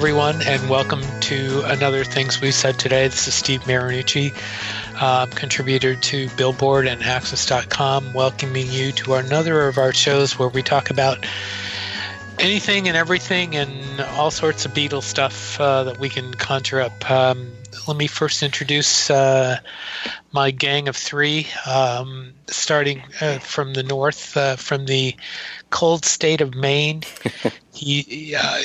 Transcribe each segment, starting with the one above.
Everyone, and welcome to another Things We Said Today. This is Steve Marinucci, um, contributor to Billboard and AXS.com, welcoming you to another of our shows where we talk about anything and everything and all sorts of Beatles stuff uh, that we can conjure up. Um, let me first introduce uh, my gang of three, um, starting uh, from the north, uh, from the cold state of Maine. he, uh,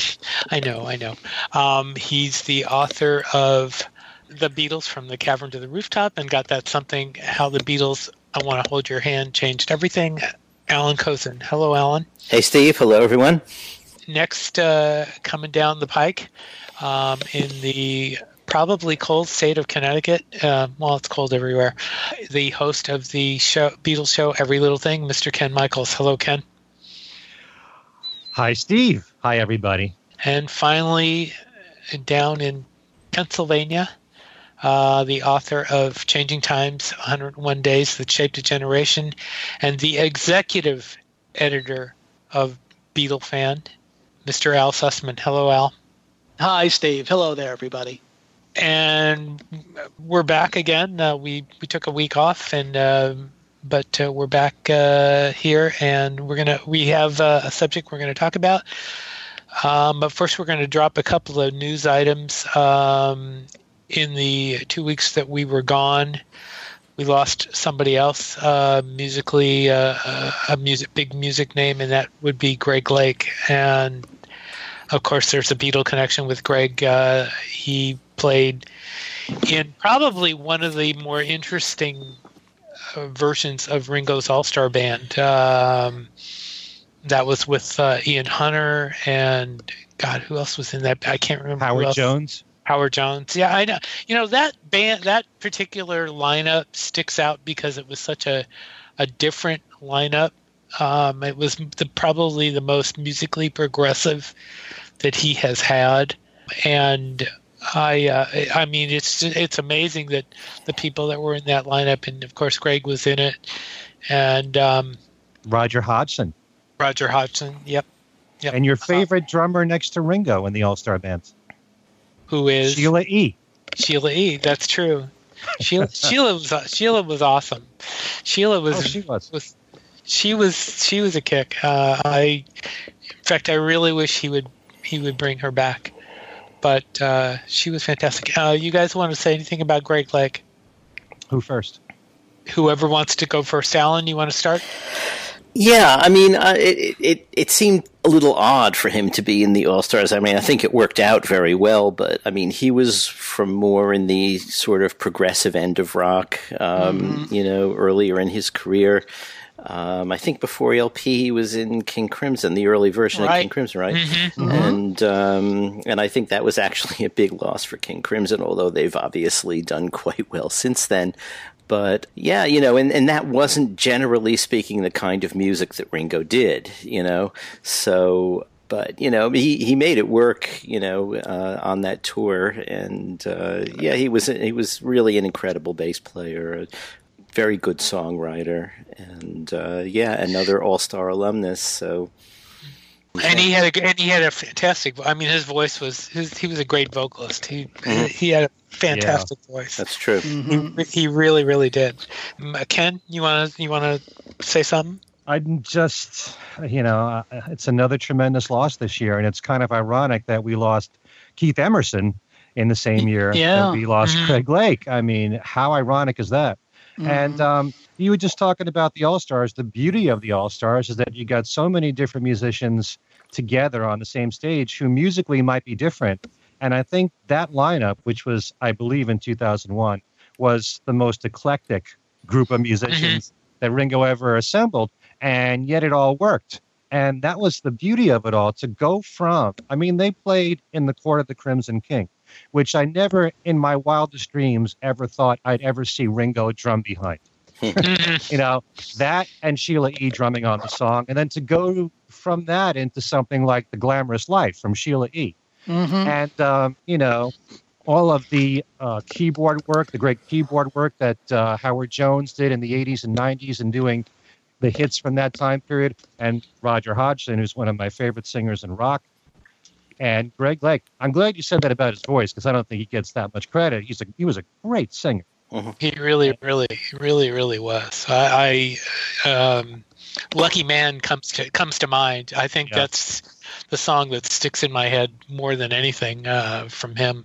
I know, I know. Um, he's the author of The Beatles from the Cavern to the Rooftop and got that something, How the Beatles, I Want to Hold Your Hand, Changed Everything. Alan Kozinn. Hello, Alan. Hey, Steve. Hello, everyone. Next, uh, coming down the pike um, in the probably cold state of Connecticut. Uh, well, it's cold everywhere. The host of the show, Beatles show, Every Little Thing, Mr. Ken Michaels. Hello, Ken. Hi, Steve. Hi, everybody. And finally, down in Pennsylvania, uh, the author of Changing Times, 101 Days That Shaped a Generation, and the executive editor of Beatlefan, Mr. Al Sussman. Hello, Al. Hi, Steve. Hello there, everybody and we're back again. Uh, we we took a week off, and uh, but uh, we're back uh, here, and we're gonna we have uh, a subject we're gonna talk about. Um, but first, we're going to drop a couple of news items. Um, in the two weeks that we were gone, we lost somebody else uh, musically, a music big music name, and that would be Greg Lake. And of course, there's a Beatle connection with Greg. he played in probably one of the more interesting uh, versions of Ringo's All Star Band. Um, that was with uh, Ian Hunter and God, who else was in that? I can't remember. Howard Jones. Howard Jones. Yeah, I know. You know that band, that particular lineup sticks out because it was such a a different lineup. Um, it was the, probably the most musically progressive that he has had, and I uh, I mean it's it's amazing that the people that were in that lineup and of course Greg was in it and um, Roger Hodgson. Roger Hodgson, yep. Yep. And your favorite uh, drummer next to Ringo in the All Star bands? Who is Sheila E. Sheila E. That's true. Sheila Sheila was Sheila was awesome. Sheila was oh, she was. was she was she was a kick. Uh, I in fact I really wish he would he would bring her back but uh, she was fantastic. Uh, you guys want to say anything about Greg Lake? Who first? Whoever wants to go first. Alan, you want to start? Yeah, I mean, uh, it, it it seemed a little odd for him to be in the All Stars. I mean, I think it worked out very well, but I mean, he was from more in the sort of progressive end of rock, um, mm-hmm. you know, earlier in his career. Um, I think before ELP he was in King Crimson, the early version right. of King Crimson, right? Mm-hmm. Mm-hmm. And um, and I think that was actually a big loss for King Crimson, although they've obviously done quite well since then. But yeah, you know, and, and that wasn't generally speaking the kind of music that Ringo did, you know. So but you know he he made it work you know uh, on that tour and uh, yeah he was he was really an incredible bass player very good songwriter, and uh, yeah, another All Star alumnus. So, and he had a and he had a fantastic. I mean, his voice was his, he was a great vocalist. He mm-hmm. he had a fantastic yeah. voice. That's true. Mm-hmm. He, he really really did. Ken, you want to you want to say something? I'm just, you know, uh, it's another tremendous loss this year, and it's kind of ironic that we lost Keith Emerson in the same year yeah. that we lost mm-hmm. Greg Lake. I mean, how ironic is that? Mm-hmm. And um, you were just talking about the All Stars. The beauty of the All Stars is that you got so many different musicians together on the same stage who musically might be different. And I think that lineup, which was, I believe, in 2001, was the most eclectic group of musicians mm-hmm. that Ringo ever assembled. And yet it all worked. And that was the beauty of it all to go from, I mean, they played in the court of the Crimson King which I never in my wildest dreams ever thought I'd ever see Ringo drum behind. you know, that and Sheila E. drumming on the song. And then to go from that into something like The Glamorous Life from Sheila E. Mm-hmm. And, um, you know, all of the uh, keyboard work, the great keyboard work that uh, Howard Jones did in the 80s and 90s and doing the hits from that time period, and Roger Hodgson, who's one of my favorite singers in rock And Greg Lake, I'm glad you said that about his voice because I don't think he gets that much credit. He's a he was a great singer. He really, really, really, really was. I, I um, "Lucky Man" comes to comes to mind. I think Yeah. that's the song that sticks in my head more than anything uh, from him.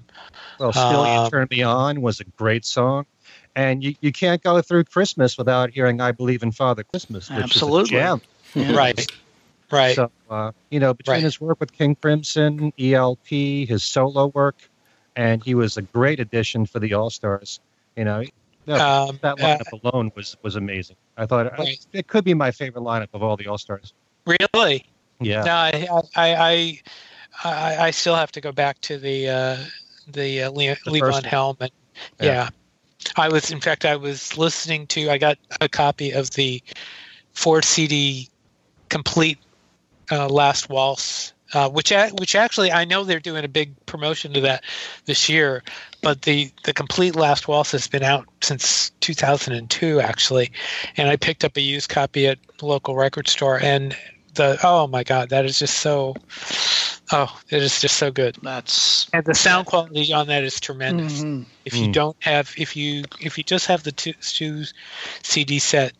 Well, Still You Um, Turn Me On was a great song. And you, you can't go through Christmas without hearing I Believe in Father Christmas, which Absolutely. is a gem. Yeah. Right, right. So, uh, you know, between Right. his work with King Crimson, ELP, his solo work, and he was a great addition for the All Stars. You know, no, Um, that uh, lineup alone was was amazing. I thought Right. it could be my favorite lineup of all the All Stars. really? Yeah. No, I, I, I, I, I still have to go back to the uh, the uh, Lee, The Lee first Von one. Helm. And, Yeah. yeah. I was, in fact, I was listening to. I got a copy of the four CD complete uh, Last Waltz, uh, which a- which actually I know they're doing a big promotion to that this year, but the the complete Last Waltz has been out since 2002 actually, and I picked up a used copy at the local record store, and the oh my god, that is just so, oh, it is just so good, That's and the sound quality on that is tremendous Mhm. if you Mm. don't have if you if you just have the two, two cd set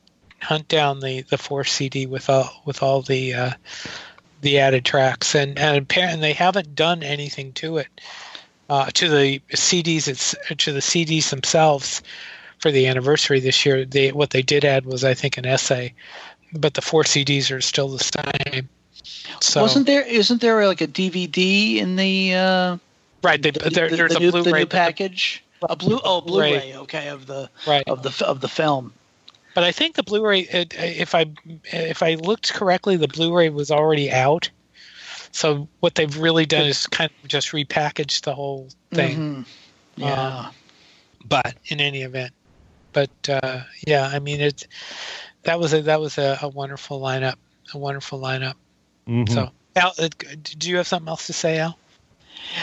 hunt down the the four cd with all with all the uh the added tracks and and apparently they haven't done anything to it uh to the cds it's to the cds themselves for the anniversary this year they what they did add was i think an essay but the four cds are still the same so Wasn't there? Isn't there like a DVD in the uh, right they, the, there, the- there's the a new, blu-ray the new package? A blue oh Blu-ray. Blu-ray okay of the right of the of the film. But I think the Blu-ray, if I if I looked correctly, the Blu-ray was already out. So what they've really done is kind of just repackaged the whole thing. Mhm. Yeah. But in any event, but uh, yeah, I mean it. That was a that was a, a wonderful lineup, a wonderful lineup. Mhm. So Al, uh, did you have something else to say, Al?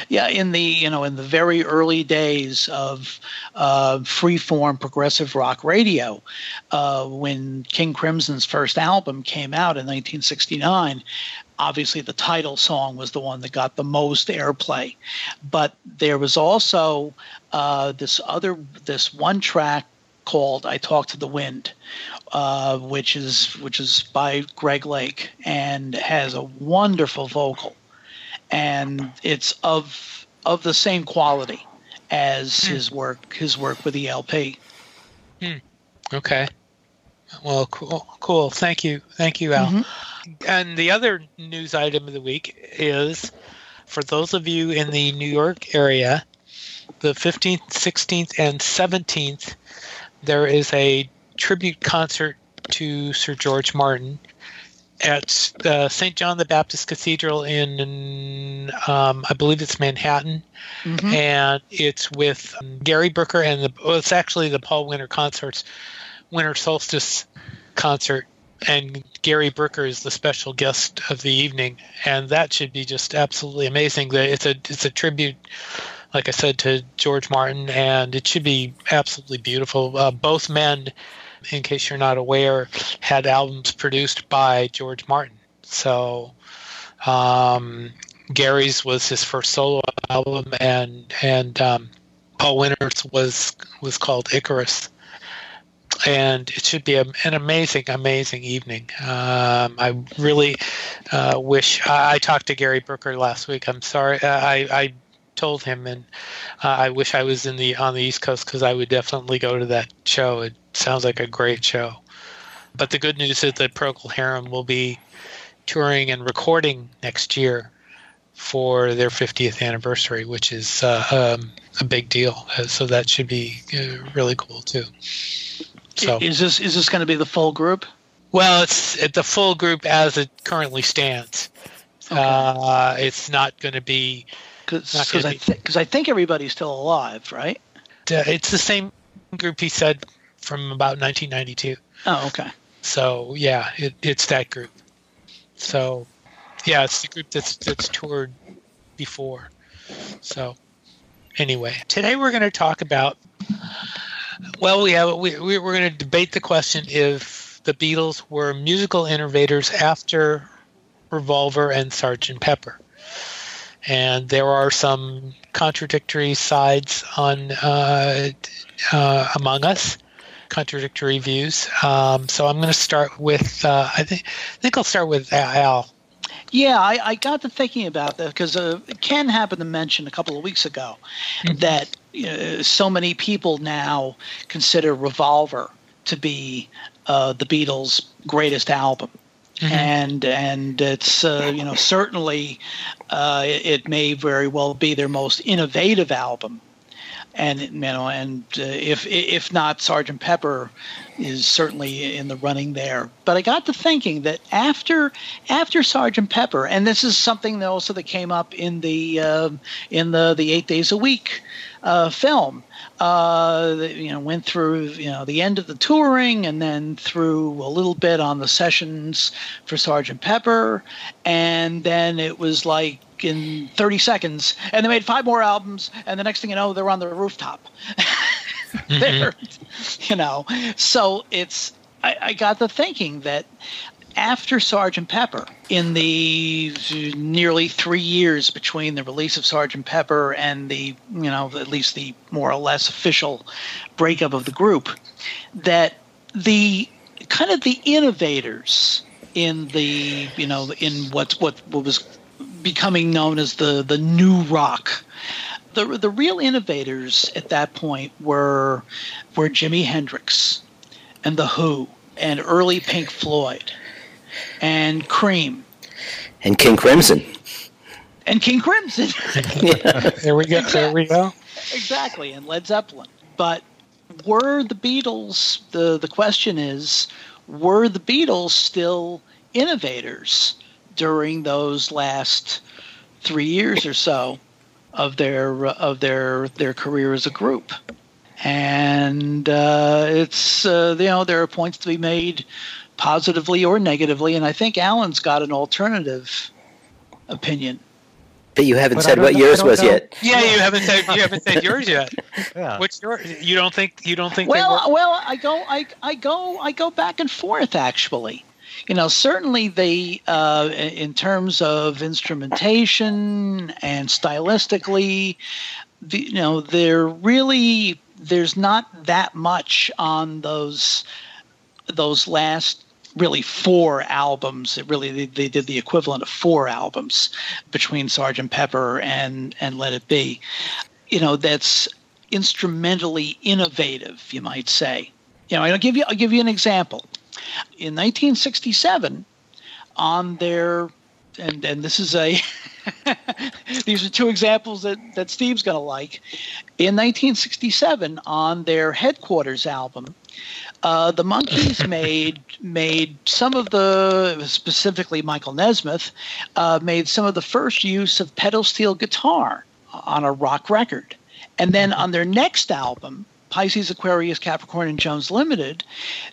Yeah, in the you know in the very early days of uh, freeform progressive rock radio, uh, when King Crimson's first album came out in 1969, obviously the title song was the one that got the most airplay, but there was also uh, this other this one track called "I Talk to the Wind," uh, which is which is by Greg Lake and has a wonderful vocal and it's of of the same quality as his work his work with ELP. Okay. Well, cool, cool. Thank you, thank you, Al. Mhm. And the other news item of the week is for those of you in the New York area, the 15th, 16th, and 17th, there is a tribute concert to Sir George Martin at uh, St. John the Baptist Cathedral in, um, I believe it's Manhattan Mhm. and it's with um, Gary Brooker and the well, it's actually the Paul Winter Consort's, Winter Solstice concert, and Gary Brooker is the special guest of the evening, and that should be just absolutely amazing. That it's a it's a tribute, like I said, to George Martin, and it should be absolutely beautiful. Uh, both men, in case you're not aware, had albums produced by George Martin, so. Um, Gary's was his first solo album, and and um, Paul Winter's was was called Icarus, and it should be a, an amazing, amazing evening. Um, I really uh, wish I, I talked to Gary Brooker last week. I'm sorry, uh, I I told him, and uh, I wish I was in the on the East Coast because I would definitely go to that show. It sounds like a great show. But the good news is that Procol Harum will be touring and recording next year for their 50th anniversary, which is uh, um, a big deal. Uh, so that should be uh, really cool too. So, Is this is this going to be the full group? well, it's the full group as it currently stands. Okay. Uh, it's not going to be. Because I because I think everybody's still alive, right? Uh, it's the same group he said from about 1992. Oh, okay. So yeah, it, it's that group. So yeah, it's the group that's that's toured before. So anyway, today we're going to talk about. Well, we have we we- we're going to debate the question if the Beatles were musical innovators after Revolver and Sgt. Pepper. and there are some contradictory sides on uh, uh, among us, contradictory views. Um, so I'm going to start with uh, I think I think I'll start with Al. Yeah, I, I got to thinking about that because uh, Ken happened to mention a couple of weeks ago mm-hmm. that uh, so many people now consider Revolver to be uh, the Beatles' greatest album. Mm-hmm. And and it's uh, you know certainly uh, it, it, may very well be their most innovative album, and you know and uh, if if not Sergeant Pepper is certainly in the running there. But I got to thinking that after after Sergeant Pepper, and this is something that also that came up in the uh, in the the Eight Days a Week uh, film. Uh, you know, went through you know the end of the touring, and then through a little bit on the sessions for Sergeant Pepper, and then it was like in 30 seconds, and they made five more albums, and the next thing you know, they're on the rooftop. mm-hmm. you know, so it's I, I got the thinking that after Sergeant Pepper, in the nearly three years between the release of Sergeant Pepper and the, you know, at least the more or less official breakup of the group, that the kind of the innovators in the, you know, in what what what was becoming known as the the new rock. The the real innovators at that point were were Jimi Hendrix and the Who and early Pink Floyd and Cream and King Crimson and King Crimson. yeah. There we go. There we go. Exactly, and Led Zeppelin. But were the Beatles? the The question is, were the Beatles still innovators during those last three years or so of their of their their career as a group? And uh, it's uh, you know there are points to be made positively or negatively. And I think Alan's got an alternative opinion. But you haven't but said what yours was know. yet. Yeah, you haven't said you haven't said yours yet. yeah. What's yours? You don't think you don't think? Well, well, I go, I, I go, I go back and forth. Actually, you know, certainly they, uh, in terms of instrumentation and stylistically, the, you know, they're really there's not that much on those those last really four albums. It really they, they, did the equivalent of four albums between Sergeant Pepper and and Let It Be. You know, that's instrumentally innovative, you might say. You know, I'll give you I'll give you an example. In 1967, on their and and this is a these are two examples that that Steve's going to like. In 1967, on their headquarters album, uh, the Monkees made made some of the specifically Michael Nesmith uh, made some of the first use of pedal steel guitar on a rock record, and then on their next album, Pisces, Aquarius, Capricorn, and Jones Limited,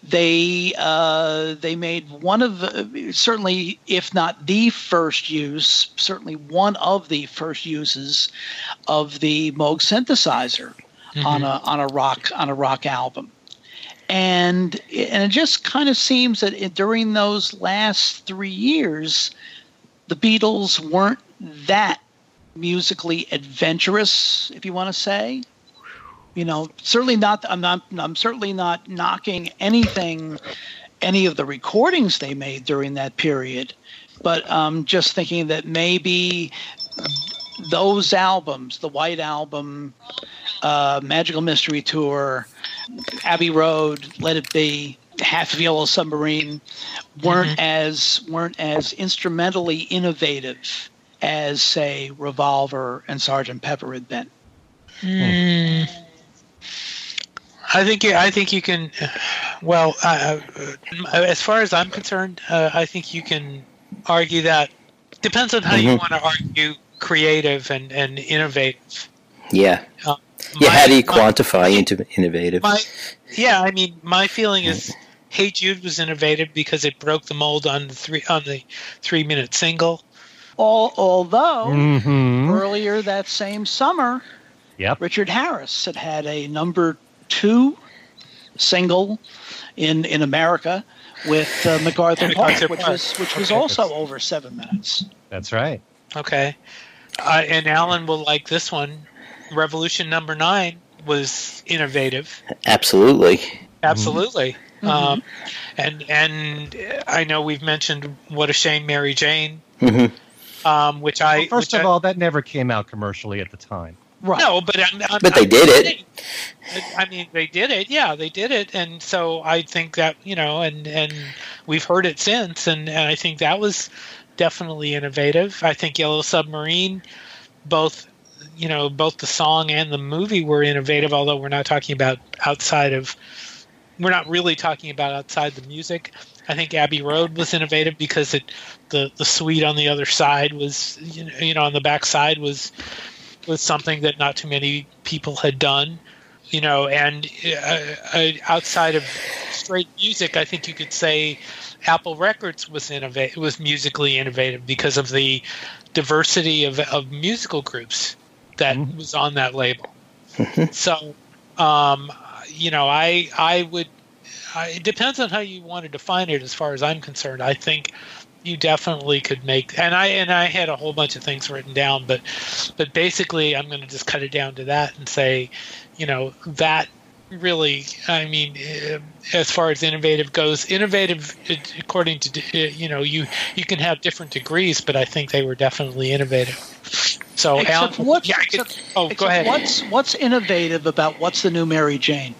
they uh, they made one of the, certainly, if not the first use, certainly one of the first uses of the Moog synthesizer mm-hmm. on a on a rock on a rock album and and it just kind of seems that it, during those last three years, the Beatles weren't that musically adventurous, if you want to say. You know, certainly not. I'm not. I'm certainly not knocking anything, any of the recordings they made during that period, but um, just thinking that maybe those albums, the White Album, uh, Magical Mystery Tour, Abbey Road, Let It Be, Half of Yellow Submarine, weren't mm-hmm. as weren't as instrumentally innovative as say Revolver and Sergeant Pepper had been. Mm. I think you, I think you can. Well, uh, as far as I'm concerned, uh, I think you can argue that depends on how mm-hmm. you want to argue creative and, and innovative. Yeah. Uh, yeah, how do you quantify into innovative? My, yeah, I mean, my feeling is Hey Jude was innovative because it broke the mold on the three on the three minute single. All, although mm-hmm. earlier that same summer, yep. Richard Harris had had a number two single in in America with uh, MacArthur Park, which was which was also over seven minutes. That's right. Okay. uh, and Alan will like this one. Revolution Number Nine was innovative. Absolutely. Absolutely. Mm-hmm. Um, and and I know we've mentioned what a shame, Mary Jane. Mm-hmm. Um, which I well, first which of I, all, that never came out commercially at the time. Right. No, but I'm, I'm, but they I'm did it. I mean, they did it. Yeah, they did it, and so I think that you know, and and we've heard it since, and, and I think that was definitely innovative. I think Yellow Submarine, both you know, both the song and the movie were innovative. Although we're not talking about outside of, we're not really talking about outside the music. I think Abbey Road was innovative because it, the the suite on the other side was, you know, you know on the back side was was something that not too many people had done you know and uh, uh, outside of straight music i think you could say apple records was innovative was musically innovative because of the diversity of, of musical groups that mm-hmm. was on that label mm-hmm. so um, you know i i would I, it depends on how you want to define it as far as i'm concerned i think you definitely could make and i and i had a whole bunch of things written down but but basically i'm going to just cut it down to that and say you know that really i mean uh, as far as innovative goes innovative according to uh, you know you you can have different degrees but i think they were definitely innovative. So except Alan, what's, yeah, except, oh go ahead. what's what's innovative about what's the new mary jane?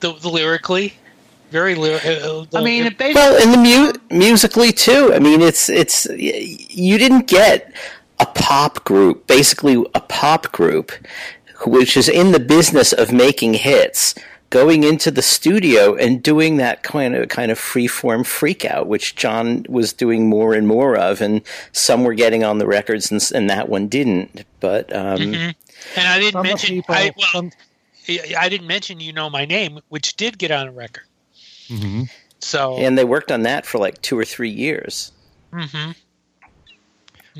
The, the lyrically very lyric. Uh, I mean, it well, in the mu- musically too. I mean, it's it's you didn't get a pop group, basically a pop group, which is in the business of making hits, going into the studio and doing that kind of kind of freeform freak out, which John was doing more and more of, and some were getting on the records, and, and that one didn't. But um, mm-hmm. and I didn't mention. People, I, well, some... I didn't mention you know my name, which did get on a record. Mm-hmm. So and they worked on that for like two or three years. Mm-hmm.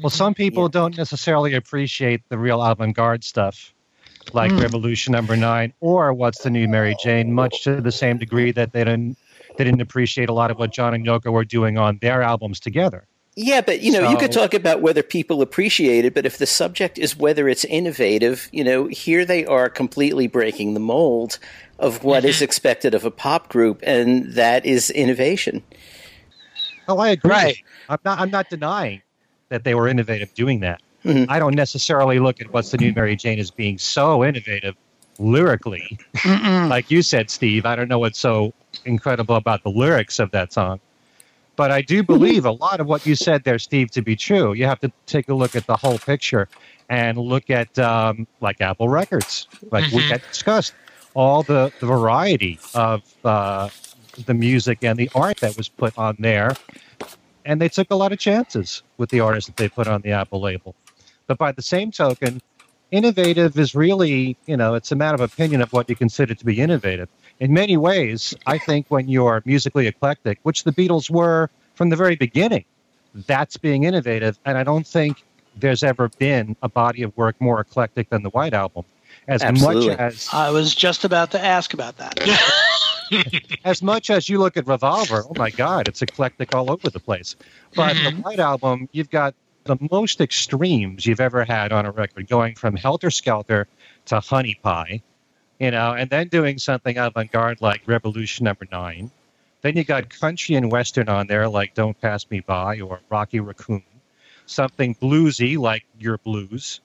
Well, some people yeah. don't necessarily appreciate the real avant-garde stuff, like mm. Revolution Number Nine or What's the New Mary Jane, much to the same degree that they didn't they didn't appreciate a lot of what John and Yoko were doing on their albums together. Yeah, but you know, so, you could talk about whether people appreciate it, but if the subject is whether it's innovative, you know, here they are completely breaking the mold of what mm-hmm. expected of a pop group, and that is innovation. Oh, I agree. Right. I'm not. I'm not denying that they were innovative doing that. Mm-hmm. I don't necessarily look at what's the new Mary Jane as being so innovative lyrically, like you said, Steve. I don't know what's so incredible about the lyrics of that song. But I do believe a lot of what you said there, Steve, to be true. You have to take a look at the whole picture and look at um, like Apple Records, like mm-hmm. we had discussed all the, the variety of uh, the music and the art that was put on there. And they took a lot of chances with the artists that they put on the Apple label. But by the same token, innovative is really, you know, it's a matter of opinion of what you consider to be innovative. In many ways, I think when you're musically eclectic, which the Beatles were from the very beginning, that's being innovative. And I don't think there's ever been a body of work more eclectic than the White Album as Absolutely. much as I was just about to ask about that. as much as you look at Revolver, oh my God, it's eclectic all over the place. But mm-hmm. the White Album, you've got the most extremes you've ever had on a record, going from Helter Skelter to Honey Pie, you know, and then doing something avant-garde like Revolution Number Nine. Then you got country and western on there like Don't Pass Me By or Rocky Raccoon. Something bluesy like Your Blues.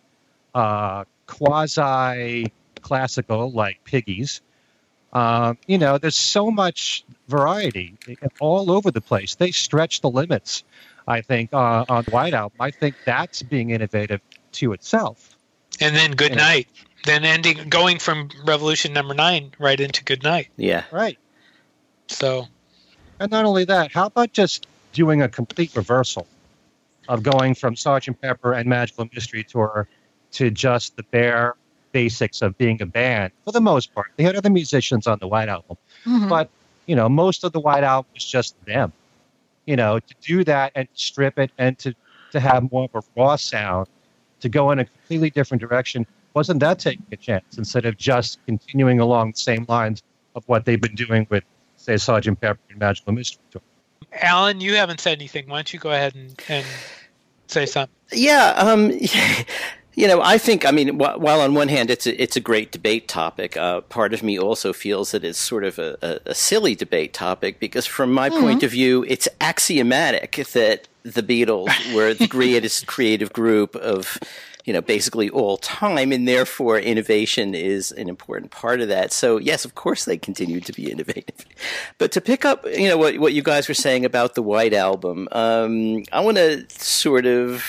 Uh, quasi classical like Piggies. Um, you know, there's so much variety all over the place. They stretch the limits, I think, uh, on White Album. I think that's being innovative to itself. And then Good Night. Know. Then ending, going from Revolution Number Nine right into Good Night. Yeah. Right. So. And not only that, how about just doing a complete reversal of going from Sergeant Pepper and Magical Mystery Tour to just the bare basics of being a band for the most part. They had other musicians on the White Album, mm-hmm. but you know, most of the White Album was just them. You know, to do that and strip it and to to have more of a raw sound, to go in a completely different direction, wasn't that taking a chance instead of just continuing along the same lines of what they've been doing with, say, Sergeant Pepper and Magical Mystery Tour? Alan, you haven't said anything. Why don't you go ahead and, and say something? Yeah, um, You know, I think, I mean, while on one hand it's a, it's a great debate topic, uh, part of me also feels that it's sort of a, a, a silly debate topic because, from my mm-hmm. point of view, it's axiomatic that the Beatles were the greatest creative group of you know, basically all time, and therefore innovation is an important part of that. So yes, of course they continue to be innovative. But to pick up, you know, what what you guys were saying about the White Album, um, I want to sort of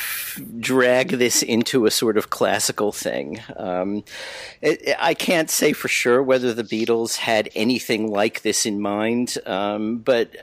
drag this into a sort of classical thing. Um, it, I can't say for sure whether the Beatles had anything like this in mind, um, but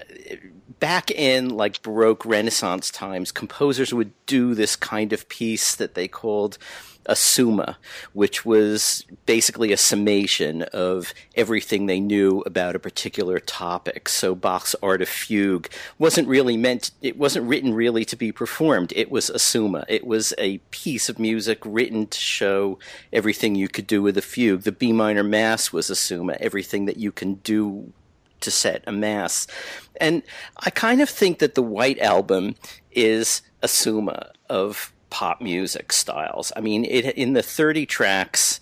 back in like Baroque Renaissance times, composers would do this kind of piece that they called a summa, which was basically a summation of everything they knew about a particular topic. So Bach's Art of Fugue wasn't really meant, it wasn't written really to be performed. It was a summa. It was a piece of music written to show everything you could do with a fugue. The B minor mass was a summa, everything that you can do to set a mass. And I kind of think that the White Album is a summa of pop music styles. I mean, it, in the 30 tracks,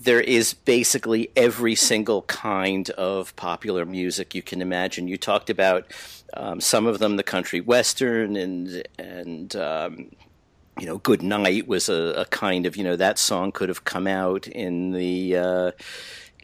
there is basically every single kind of popular music you can imagine. You talked about um, some of them, the country western, and and um, you know, "Good Night" was a, a, kind of you know that song could have come out in the uh,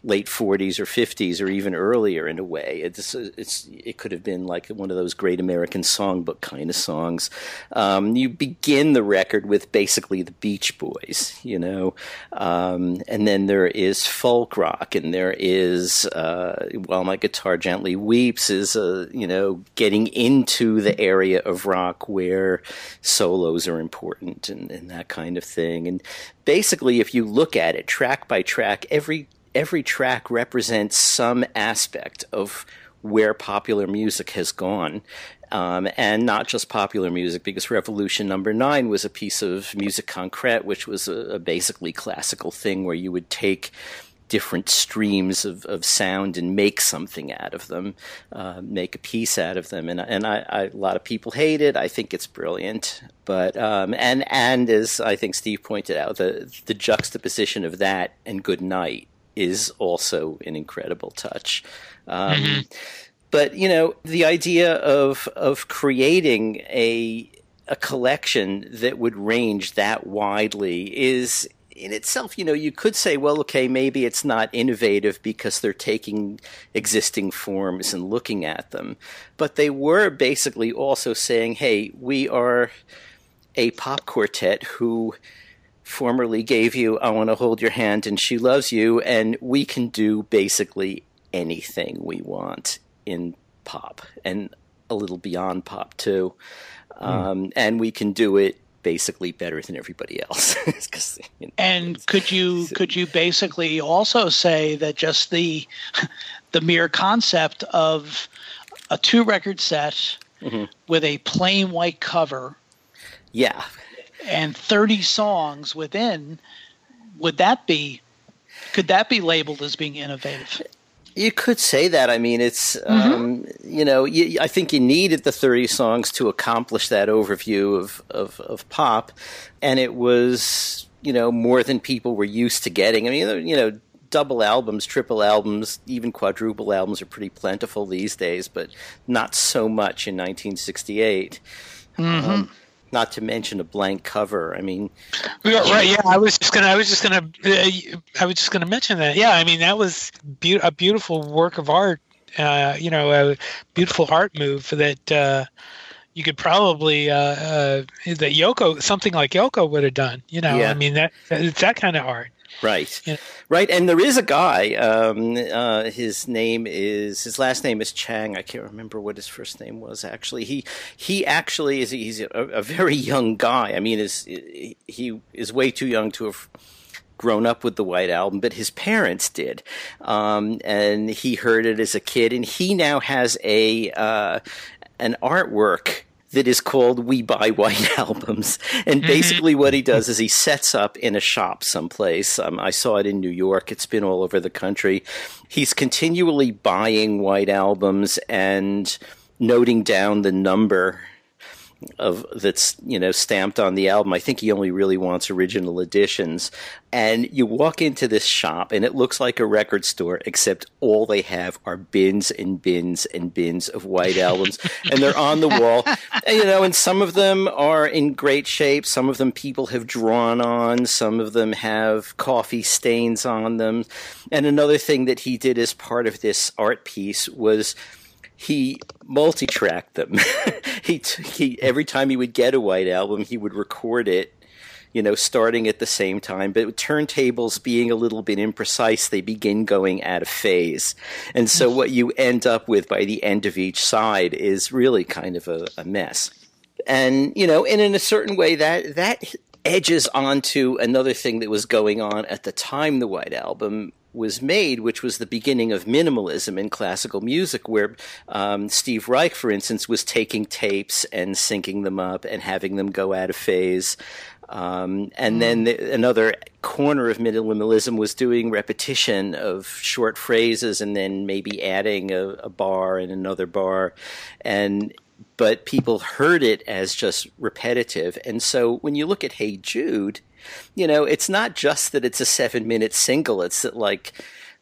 late 40s or 50s or even earlier in a way. It's, it's, it could have been like one of those great American songbook kind of songs. Um, you begin the record with basically the Beach Boys, you know, um, and then there is folk rock and there is uh, While My Guitar Gently Weeps is, uh, you know, getting into the area of rock where solos are important and, and that kind of thing. And basically, if you look at it track by track, every every track represents some aspect of where popular music has gone. Um, and not just popular music, because Revolution Number Nine was a piece of musique concrète, which was a, a basically classical thing where you would take different streams of, of sound and make something out of them, uh, make a piece out of them. And and I, I, a lot of people hate it. I think it's brilliant, but um, and and as I think Steve pointed out, the the juxtaposition of that and Good Night is also an incredible touch. Um, mm-hmm. But you know, the idea of of creating a a collection that would range that widely is in itself, you know, you could say, well, okay, maybe it's not innovative because they're taking existing forms and looking at them. But they were basically also saying, hey, we are a pop quartet who formerly gave you I Want to Hold Your Hand and She Loves You, and we can do basically anything we want in pop and a little beyond pop too. Mm. Um, and we can do it basically better than everybody else. you know, and could you could you basically also say that just the the mere concept of a two record set mm-hmm. with a plain white cover yeah and 30 songs within, would that be, could that be labeled as being innovative? You could say that. I mean, it's mm-hmm. um, you know, you, I think you needed the thirty songs to accomplish that overview of, of, of pop, and it was you know more than people were used to getting. I mean, you know, double albums, triple albums, even quadruple albums are pretty plentiful these days, but not so much in 1968. Mm-hmm. Um, not to mention a blank cover. I mean, yeah, right? Yeah, I was just gonna, I was just gonna, uh, I was just gonna mention that. Yeah, I mean, that was be- a beautiful work of art. Uh, you know, a beautiful art move that uh, you could probably uh, uh, that Yoko, something like Yoko would have done. You know, yeah. I mean, that it's that kind of art. Right, right, and there is a guy. Um, uh, his name is his last name is Chang. I can't remember what his first name was. Actually, he he actually is he's a, a very young guy. I mean, is he is way too young to have grown up with the White Album, but his parents did, um, and he heard it as a kid, and he now has a uh, an artwork that is called We Buy White Albums. And mm-hmm. basically, what he does is he sets up in a shop someplace. Um, I saw it in New York, it's been all over the country. He's continually buying white albums and noting down the number of that's you know stamped on the album. I think he only really wants original editions. And you walk into this shop and it looks like a record store, except all they have are bins and bins and bins of white albums, and they're on the wall. And, you know, and some of them are in great shape. Some of them people have drawn on. Some of them have coffee stains on them. And another thing that he did as part of this art piece was he multi-tracked them. he, he every time he would get a white album, he would record it, you know, starting at the same time. But turntables being a little bit imprecise, they begin going out of phase, and so what you end up with by the end of each side is really kind of a, a mess. And you know, and in a certain way, that that edges onto another thing that was going on at the time the White Album was made, which was the beginning of minimalism in classical music, where um, Steve Reich, for instance, was taking tapes and syncing them up and having them go out of phase. Um, and mm. then the, another corner of minimalism was doing repetition of short phrases and then maybe adding a, a bar and another bar. And but people heard it as just repetitive. And so when you look at Hey Jude, you know, it's not just that it's a seven minute single, it's that like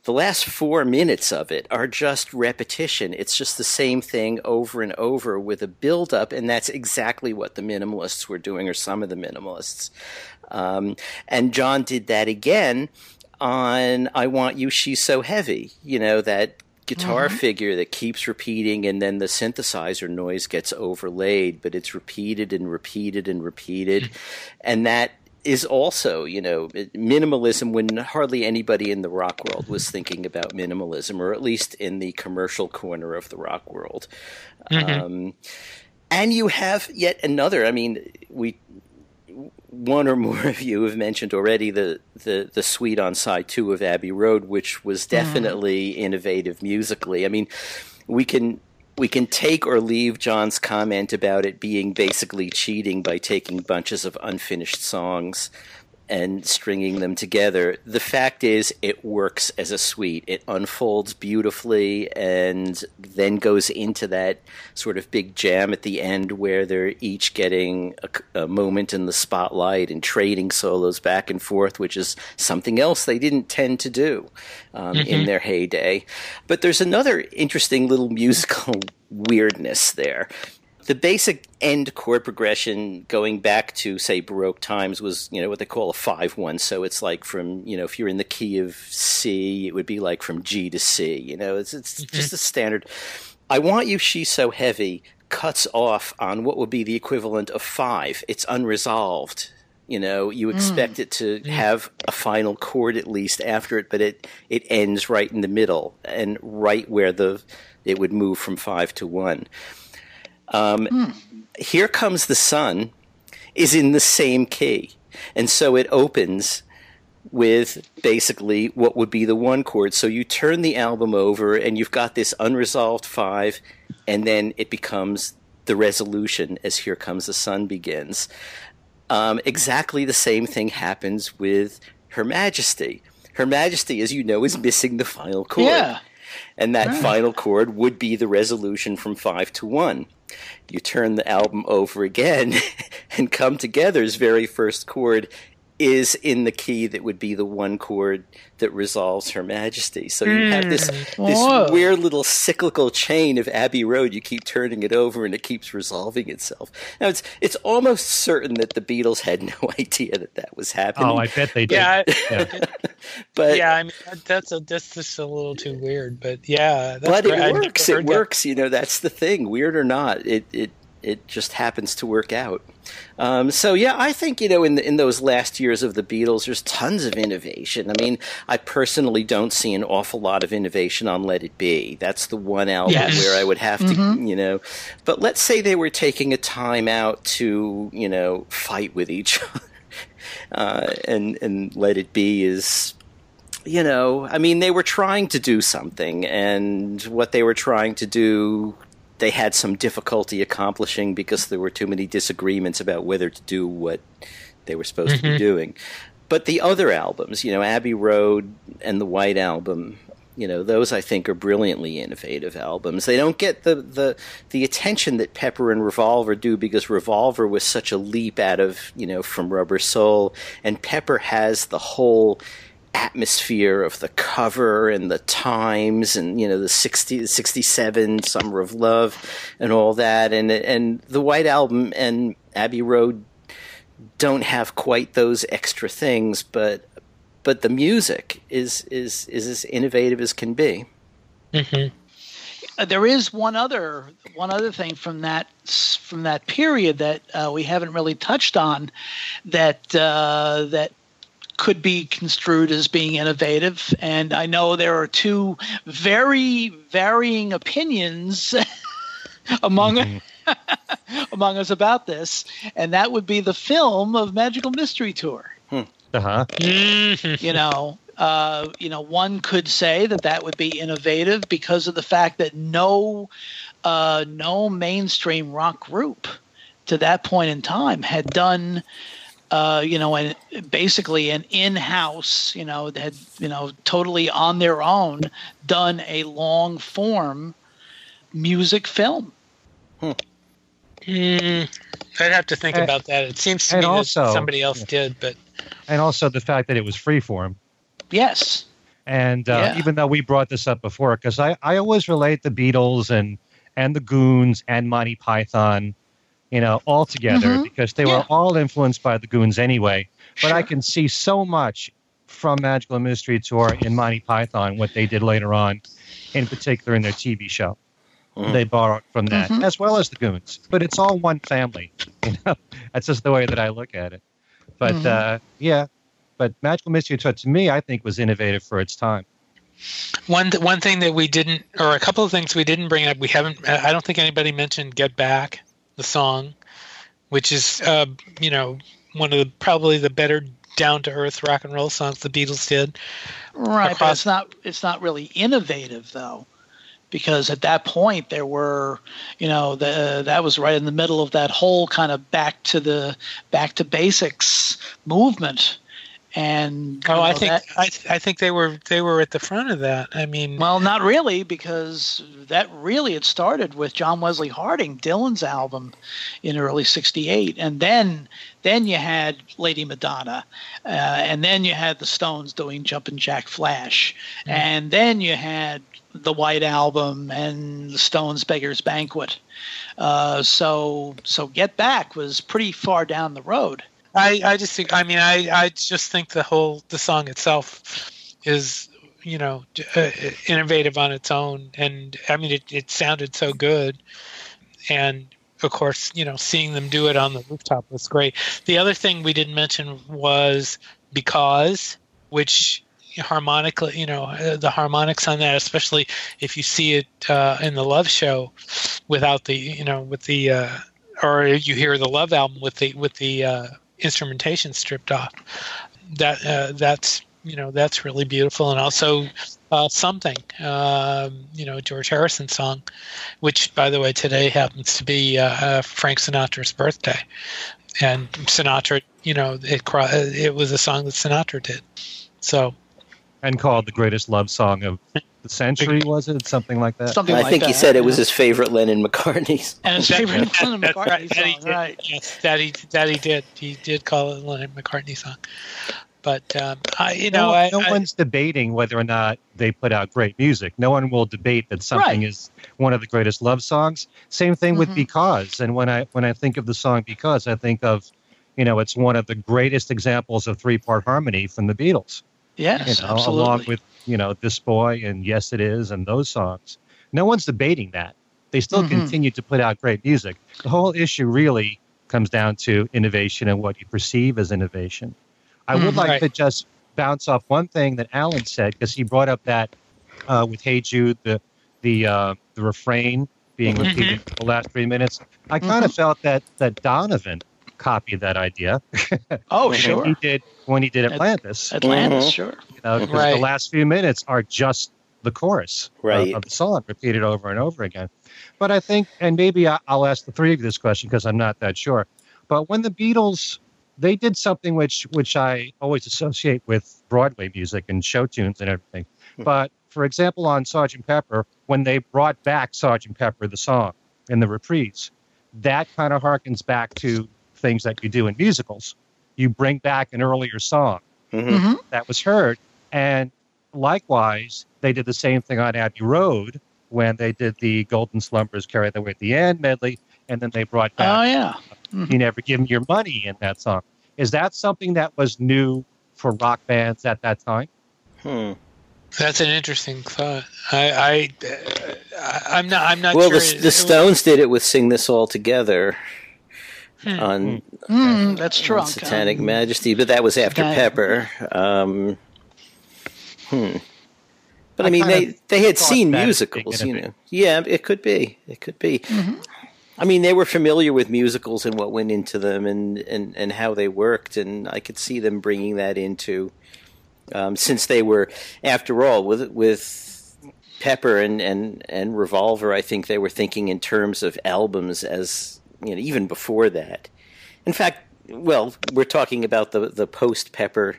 the last four minutes of it are just repetition. It's just the same thing over and over with a build up, and that's exactly what the minimalists were doing, or some of the minimalists. Um, and John did that again on I Want You, She's So Heavy, you know, that guitar mm-hmm. figure that keeps repeating and then the synthesizer noise gets overlaid but it's repeated and repeated and repeated and that is also, you know, minimalism when hardly anybody in the rock world was thinking about minimalism, or at least in the commercial corner of the rock world. Mm-hmm. Um, and you have yet another. I mean, we one or more of you have mentioned already the the the suite on side two of Abbey Road, which was mm-hmm. definitely mm. innovative musically. I mean, we can we can take or leave John's comment about it being basically cheating by taking bunches of unfinished songs and stringing them together. The fact is, it works as a suite. It unfolds beautifully and then goes into that sort of big jam at the end where they're each getting a, a moment in the spotlight and trading solos back and forth, which is something else they didn't tend to do um, mm-hmm. in their heyday. But there's another interesting little musical weirdness there the basic end chord progression going back to say baroque times was you know what they call a 5-1 so it's like from you know if you're in the key of c it would be like from g to c you know it's, it's mm-hmm. just a standard i want you she's so heavy cuts off on what would be the equivalent of 5 it's unresolved you know you mm. expect mm. it to have a final chord at least after it but it it ends right in the middle and right where the it would move from 5 to 1 um, mm. Here Comes the Sun is in the same key. And so it opens with basically what would be the one chord. So you turn the album over and you've got this unresolved five, and then it becomes the resolution as Here Comes the Sun begins. Um, exactly the same thing happens with Her Majesty. Her Majesty, as you know, is missing the final chord. Yeah. And that right. final chord would be the resolution from five to one you turn the album over again and come together's very first chord is in the key that would be the one chord that resolves Her Majesty. So you have this hmm. this weird little cyclical chain of Abbey Road. You keep turning it over, and it keeps resolving itself. Now it's it's almost certain that the Beatles had no idea that that was happening. Oh, I bet they did. Yeah, yeah. but yeah, I mean that's a that's just a little too weird. But yeah, but great. it works. It works. That. You know, that's the thing. Weird or not, it it it just happens to work out. Um, so yeah, I think you know in the, in those last years of the Beatles, there's tons of innovation. I mean, I personally don't see an awful lot of innovation on Let It Be. That's the one album yes. where I would have mm-hmm. to, you know. But let's say they were taking a time out to, you know, fight with each other, uh, and and Let It Be is you know, I mean, they were trying to do something, and what they were trying to do they had some difficulty accomplishing because there were too many disagreements about whether to do what they were supposed mm-hmm. to be mm-hmm. doing. But the other albums, you know, Abbey Road and the White Album, you know, those I think are brilliantly innovative albums. They don't get the, the the attention that Pepper and Revolver do because Revolver was such a leap out of you know from Rubber Soul, and Pepper has the whole atmosphere of the cover and the times and you know the 60 67 summer of love and all that and and the white album and abbey road don't have quite those extra things but but the music is is is as innovative as can be Mm-hmm. Uh, there is one other one other thing from that from that period that uh, we haven't really touched on that uh, that could be construed as being innovative and i know there are two very varying opinions among among us about this and that would be the film of magical mystery tour Uh-huh. Mhm. you know uh, you know one could say that that would be innovative because of the fact that no uh, no mainstream rock group to that point in time had done uh, you know and basically an in-house you know had you know totally on their own done a long form music film Mm, I'd have to think And- about that. It seems to me also- that somebody else did, but And also the fact that it was freeform. yes And uh, Yeah. even though we brought this up before, because I, I always relate the Beatles and and the Goons and Monty Python, you know, all together Mhm. because they Yeah. were all influenced by the Goons anyway. But I can see so much from Magical Mystery Tour in Monty Python what they did later on, in particular in their TV show. Mhm. They borrowed from that, Mhm. as well as the Goons. But it's all one family. You know, that's just the way that I look at it. But Mhm. uh, yeah, but Magical Mystery Tour to me, I think, was innovative for its time. one th- one thing that we didn't, or a couple of things we didn't bring up, we haven't. I don't think anybody mentioned "Get Back," the song, which is, uh, you know, one of the probably the better down to earth rock and roll songs the Beatles did. Right, but it's not it's not really innovative though, because at that point there were, you know, the that was right in the middle of that whole kind of back to the back to basics movement, and Oh, I think that- I, I think they were they were at the front of that. I mean, well, not really, because that really it started with John Wesley Harding, Dylan's album, in early '68, and then then you had Lady Madonna, uh, and then you had the Stones doing Jumpin' Jack Flash, and then you had the White Album and the Stones Beggars Banquet. Uh, so so Get Back was pretty far down the road. I, I just think I mean I, I just think the whole the song itself is you know uh, innovative on its own and I mean it, it sounded so good and of course you know seeing them do it on the rooftop was great. The other thing we didn't mention was because which harmonically you know uh, the harmonics on that especially if you see it uh, in the love show without the you know with the uh, or you hear the love album with the with the uh, instrumentation stripped off. That uh, that's you know that's really beautiful. And also uh, something um, you know george harrison song which by the way today happens to be uh, uh, frank sinatra's birthday. And sinatra you know it it was a song that sinatra did. So and called the greatest love song of the century, was it? Something like that. Something I like think that. he said it was his favorite Lennon McCartney's. and his favorite that- Lennon McCartney right, that he song, did. right? Yes, that he that he did. He did call it a Lennon McCartney song. But um, I, you know, no, I, no I- one's debating whether or not they put out great music. No one will debate that something Right. is one of the greatest love songs. Same thing with Mhm. Because. And when I when I think of the song Because, I think of, you know, it's one of the greatest examples of three part harmony from the Beatles. Yes, You know, absolutely. along with you know This Boy and Yes It Is and those songs. No one's debating that. They still Mhm. continue to put out great music. The whole issue really comes down to innovation and what you perceive as innovation. I would Mhm. like Right. to just bounce off one thing that Alan said because he brought up that uh, with "Hey Jude," the the uh, the refrain being Mhm. repeated for the last three minutes. I kind of felt that that Donovan copied that idea. oh, sure. He did when he did At- Atlantis. Atlantis, Mhm. sure. You know, 'cause Right. the last few minutes are just the chorus of- Right. of, the song repeated over and over again. But I think, and maybe I, I'll ask the three of you this question because I'm not that sure. But when the Beatles, they did something which which I always associate with Broadway music and show tunes and everything. Hmm. But for example, on Sergeant Pepper, when they brought back Sergeant Pepper, the song in the reprise, that kind of harkens back to things that you do in musicals. You bring back an earlier song Mhm. that was heard. And likewise, they did the same thing on Abbey Road when they did the Golden Slumbers Carry That Weight at the End medley, and then they brought back Oh yeah. You Never Give Me Your Money in that song. Is that something that was new for rock bands at that time? Hmm. That's an interesting thought. I, I, uh, I'm not. I'm not Well, sure. the, the Stones did it with "Sing This All Together". On, Mm, that's true. on Satanic Majesty, but that was after Satanic- Pepper. Um, hmm. But I, I mean, they they had seen musicals, you innovative. know. Yeah, it could be. It could be. I mean, they were familiar with musicals and what went into them and, and, and how they worked, and I could see them bringing that into, um, since they were, after all, with with Pepper and, and, and Revolver, I think they were thinking in terms of albums as you know even before that. In fact, well, we're talking about the the post Pepper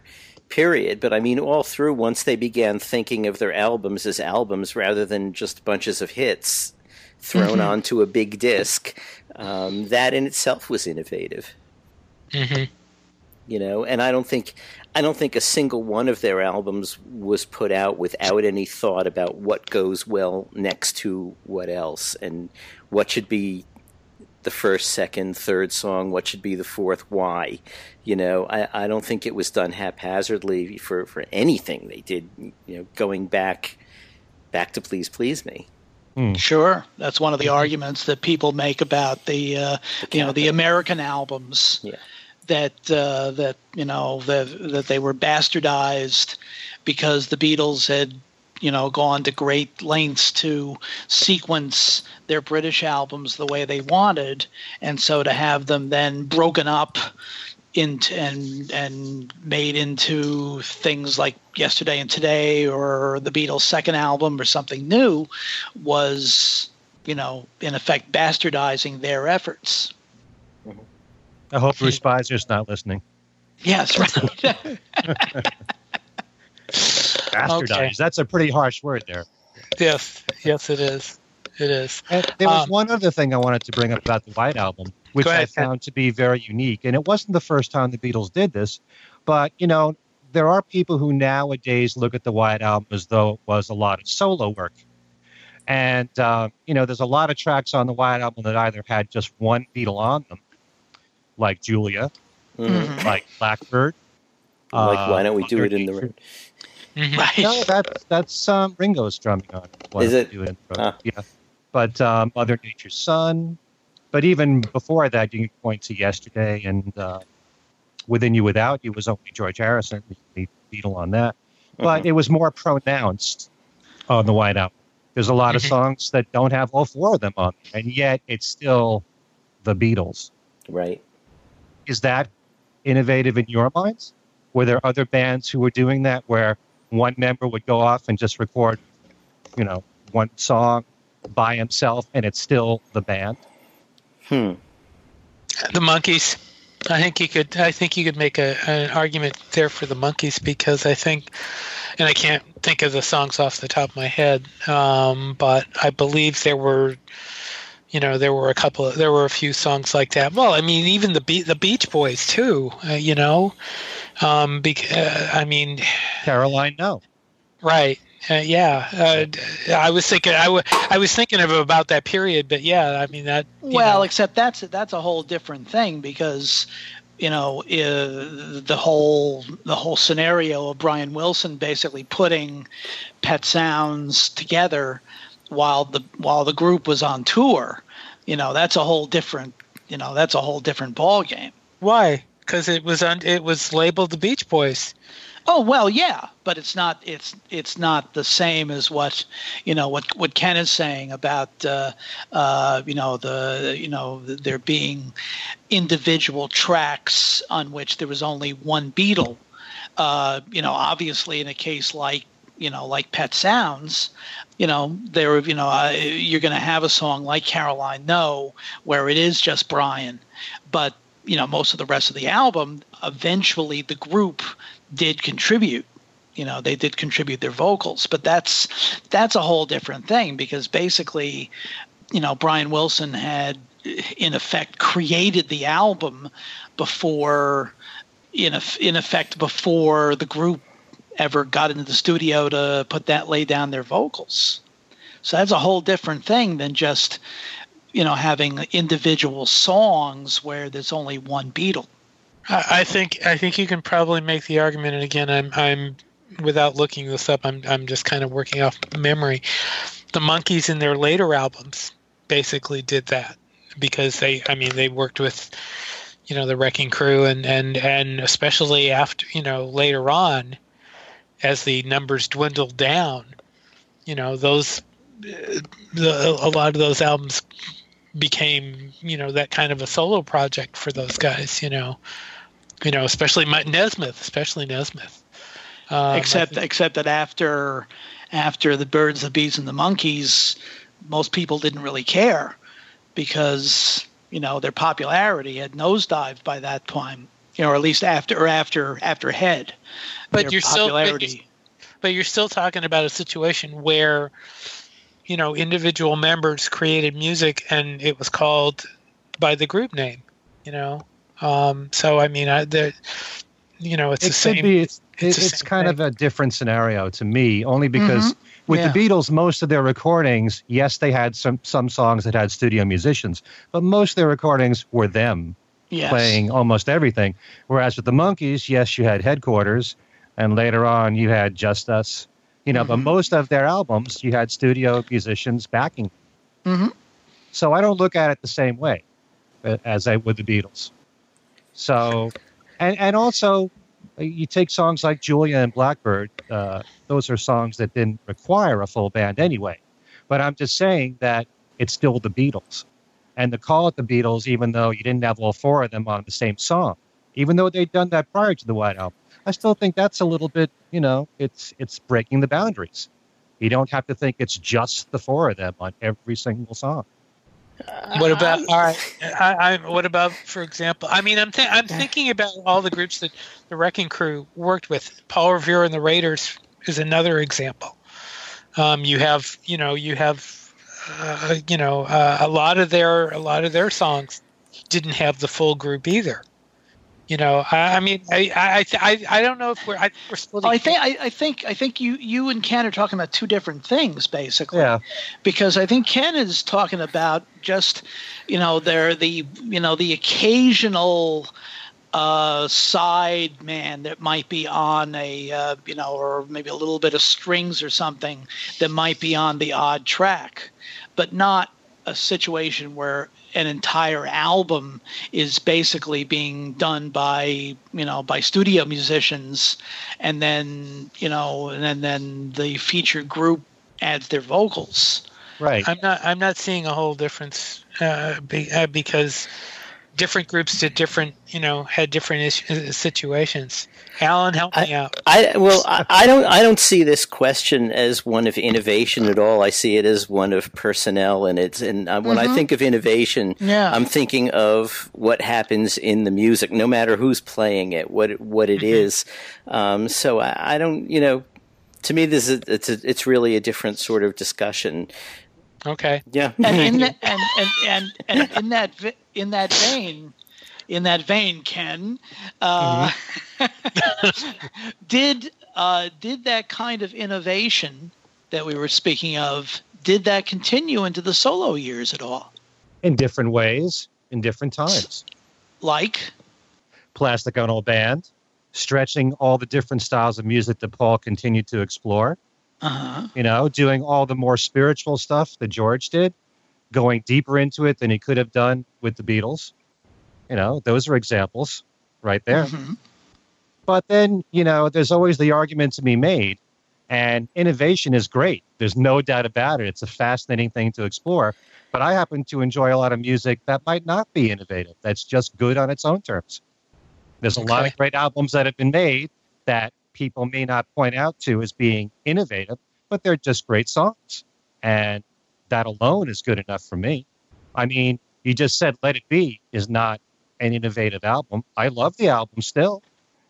period, but I mean all through once they began thinking of their albums as albums rather than just bunches of hits thrown onto a big disc, um, that in itself was innovative. Mhm. You know, and I don't think I don't think a single one of their albums was put out without any thought about what goes well next to what else and what should be the first, second, third song, what should be the fourth, why. You know, I, I don't think it was done haphazardly for, for anything they did, you know, going back back to Please Please Me. Sure, that's one of the arguments that people make about the, uh, you know, the American albums. Yeah. That uh, that you know that that they were bastardized because the Beatles had you know gone to great lengths to sequence their British albums the way they wanted, and so to have them then broken up into and and made into things like yesterday and today or the Beatles second album or something new was you know in effect bastardizing their efforts. I hope Bruce Spizer's not listening. yes right Bastardized. That's a pretty harsh word there. Yes, yes, it is. It is. And there was Um, one other thing I wanted to bring up about the White Album, which Go I ahead, Ted. found to be very unique. And it wasn't the first time the Beatles did this, but you know, there are people who nowadays look at the White Album as though it was a lot of solo work. And uh, you know, there's a lot of tracks on the White Album that either had just one Beatle on them, like Julia, Mhm. like Blackbird. Like, uh, why don't we do it in the Nature. Road? Mhm. right No, that's that's um, Ringo's drumming on it. Is don't it? we do in the Ah. Yeah, but um, Mother Nature's Son. But even before that, you can point to Yesterday and uh, Within You, Without You was only George Harrison, the Beatle on that. But it was more pronounced on the White Album. There's a lot of Mhm. songs that don't have all four of them on, and yet it's still the Beatles. Right. Is that innovative in your minds? Were there other bands who were doing that where one member would go off and just record, you know, one song by himself and it's still the band? Hmm. The Monkees. I think you could. I think you could make a, an argument there for the Monkees because I think, and I can't think of the songs off the top of my head, um, but I believe there were, you know, there were a couple. Of, there were a few songs like that. Well, I mean, even the Be- the Beach Boys too. Uh, you know, um, bec- uh, I mean, Caroline, no. Right. Uh, yeah. Uh, d- I was thinking. I, w- I was thinking of about that period, but yeah. I mean that. you well know. except that's that's a whole different thing because you know uh, the whole the whole scenario of Brian Wilson basically putting Pet Sounds together while the while the group was on tour you know that's a whole different you know that's a whole different ball game why? Because it was on. It was labeled the Beach Boys. Oh well, yeah, but it's not it's it's not the same as what you know what what Ken is saying about uh, uh, you know the you know the, there being individual tracks on which there was only one Beatle. Uh, you know, obviously in a case like you know like Pet Sounds, you know there you know uh, you're going to have a song like Caroline No where it is just Brian, but you know most of the rest of the album eventually the group did contribute. You know they did contribute their vocals. But that's that's a whole different thing because basically you know brian wilson had in effect created the album before in, in effect before the group ever got into the studio to put that lay down their vocals so that's a whole different thing than just you know having individual songs where there's only one beatle I think I think you can probably make the argument, and again, I'm I'm without looking this up, I'm I'm just kind of working off memory. The Monkees in their later albums basically did that because they, I mean, they worked with, you know, the Wrecking Crew and and and especially after, you know, later on, as the numbers dwindled down, you know, those the, a lot of those albums became, you know, that kind of a solo project for those guys, you know, you know, especially Nesmith, especially Nesmith. Um, except except that after after the birds, the bees, and the Monkees, most people didn't really care because you know their popularity had nosedived by that time. You know, or at least after or after after Head. But you're popularity. still but, but you're still talking about a situation where you know individual members created music and it was called by the group name. You know, um, so I mean, I, the, you know, it's it the same. Be, it's, it's, it's kind thing. of a different scenario to me, only because mm-hmm. with yeah. the Beatles, most of their recordings, yes, they had some some songs that had studio musicians, but most of their recordings were them yes. playing almost everything. Whereas with the Monkees, yes, you had headquarters, and later on you had Justus. You know, mm-hmm. but most of their albums, you had studio musicians backing. Mm-hmm. So I don't look at it the same way uh, as I would the Beatles. So, and and also you take songs like Julia and Blackbird, uh, those are songs that didn't require a full band anyway. But I'm just saying that it's still the Beatles. And to call it the Beatles, even though you didn't have all four of them on the same song, even though they'd done that prior to the White Album, I still think that's a little bit, you know, it's it's breaking the boundaries. You don't have to think it's just the four of them on every single song. What about all right? I, I, what about, for example? I mean, I'm th- I'm thinking about all the groups that the Wrecking Crew worked with. Paul Revere and the Raiders is another example. Um, you have, you know, you have, uh, you know, uh, a lot of their a lot of their songs didn't have the full group either. You know, I, I mean, I, I, I, I don't know if we're I, we're splitting. I think I, I think I think you you and Ken are talking about two different things basically. Yeah. Because I think Ken is talking about just, you know, there the you know the occasional uh, side man that might be on a uh, you know or maybe a little bit of strings or something that might be on the odd track, but not a situation where an entire album is basically being done by you know by studio musicians and then you know and then, then the featured group adds their vocals. Right. I'm not i'm not seeing a whole difference uh, be, uh, because different groups did different, you know, had different uh, situations. Alan, help me I, out. I well, I, I, don't, I don't see this question as one of innovation at all. I see it as one of personnel, and it's and uh, when mm-hmm. I think of innovation, yeah. I'm thinking of what happens in the music, no matter who's playing it, what what it mm-hmm. is. Um, so I, I don't, you know, to me, this is it's a, it's really a different sort of discussion. Okay. Yeah. and in the, and, and, and, and in that in that vein, in that vein, Ken, uh, mm-hmm. did uh, did that kind of innovation that we were speaking of did that continue into the solo years at all? In different ways, in different times. Like Plastic Ono Band, stretching all the different styles of music that Paul continued to explore. Uh-huh. You know, doing all the more spiritual stuff that George did, going deeper into it than he could have done with the Beatles. You know, those are examples right there. Mm-hmm. But then, you know, there's always the argument to be made, and innovation is great. There's no doubt about it. It's a fascinating thing to explore. But I happen to enjoy a lot of music that might not be innovative, that's just good on its own terms. There's a okay. lot of great albums that have been made that people may not point out to as being innovative, but they're just great songs. And that alone is good enough for me. I mean, you just said Let It Be is not an innovative album. I love the album still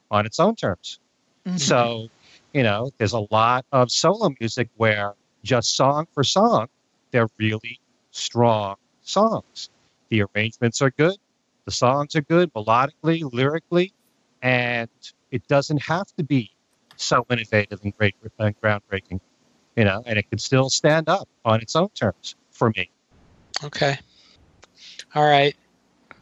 on its own terms. Mm-hmm. So, You know, there's a lot of solo music where just song for song, they're really strong songs. The arrangements are good, the songs are good melodically, lyrically, and it doesn't have to be so innovative and great and groundbreaking, you know, and it can still stand up on its own terms for me. Okay. All right.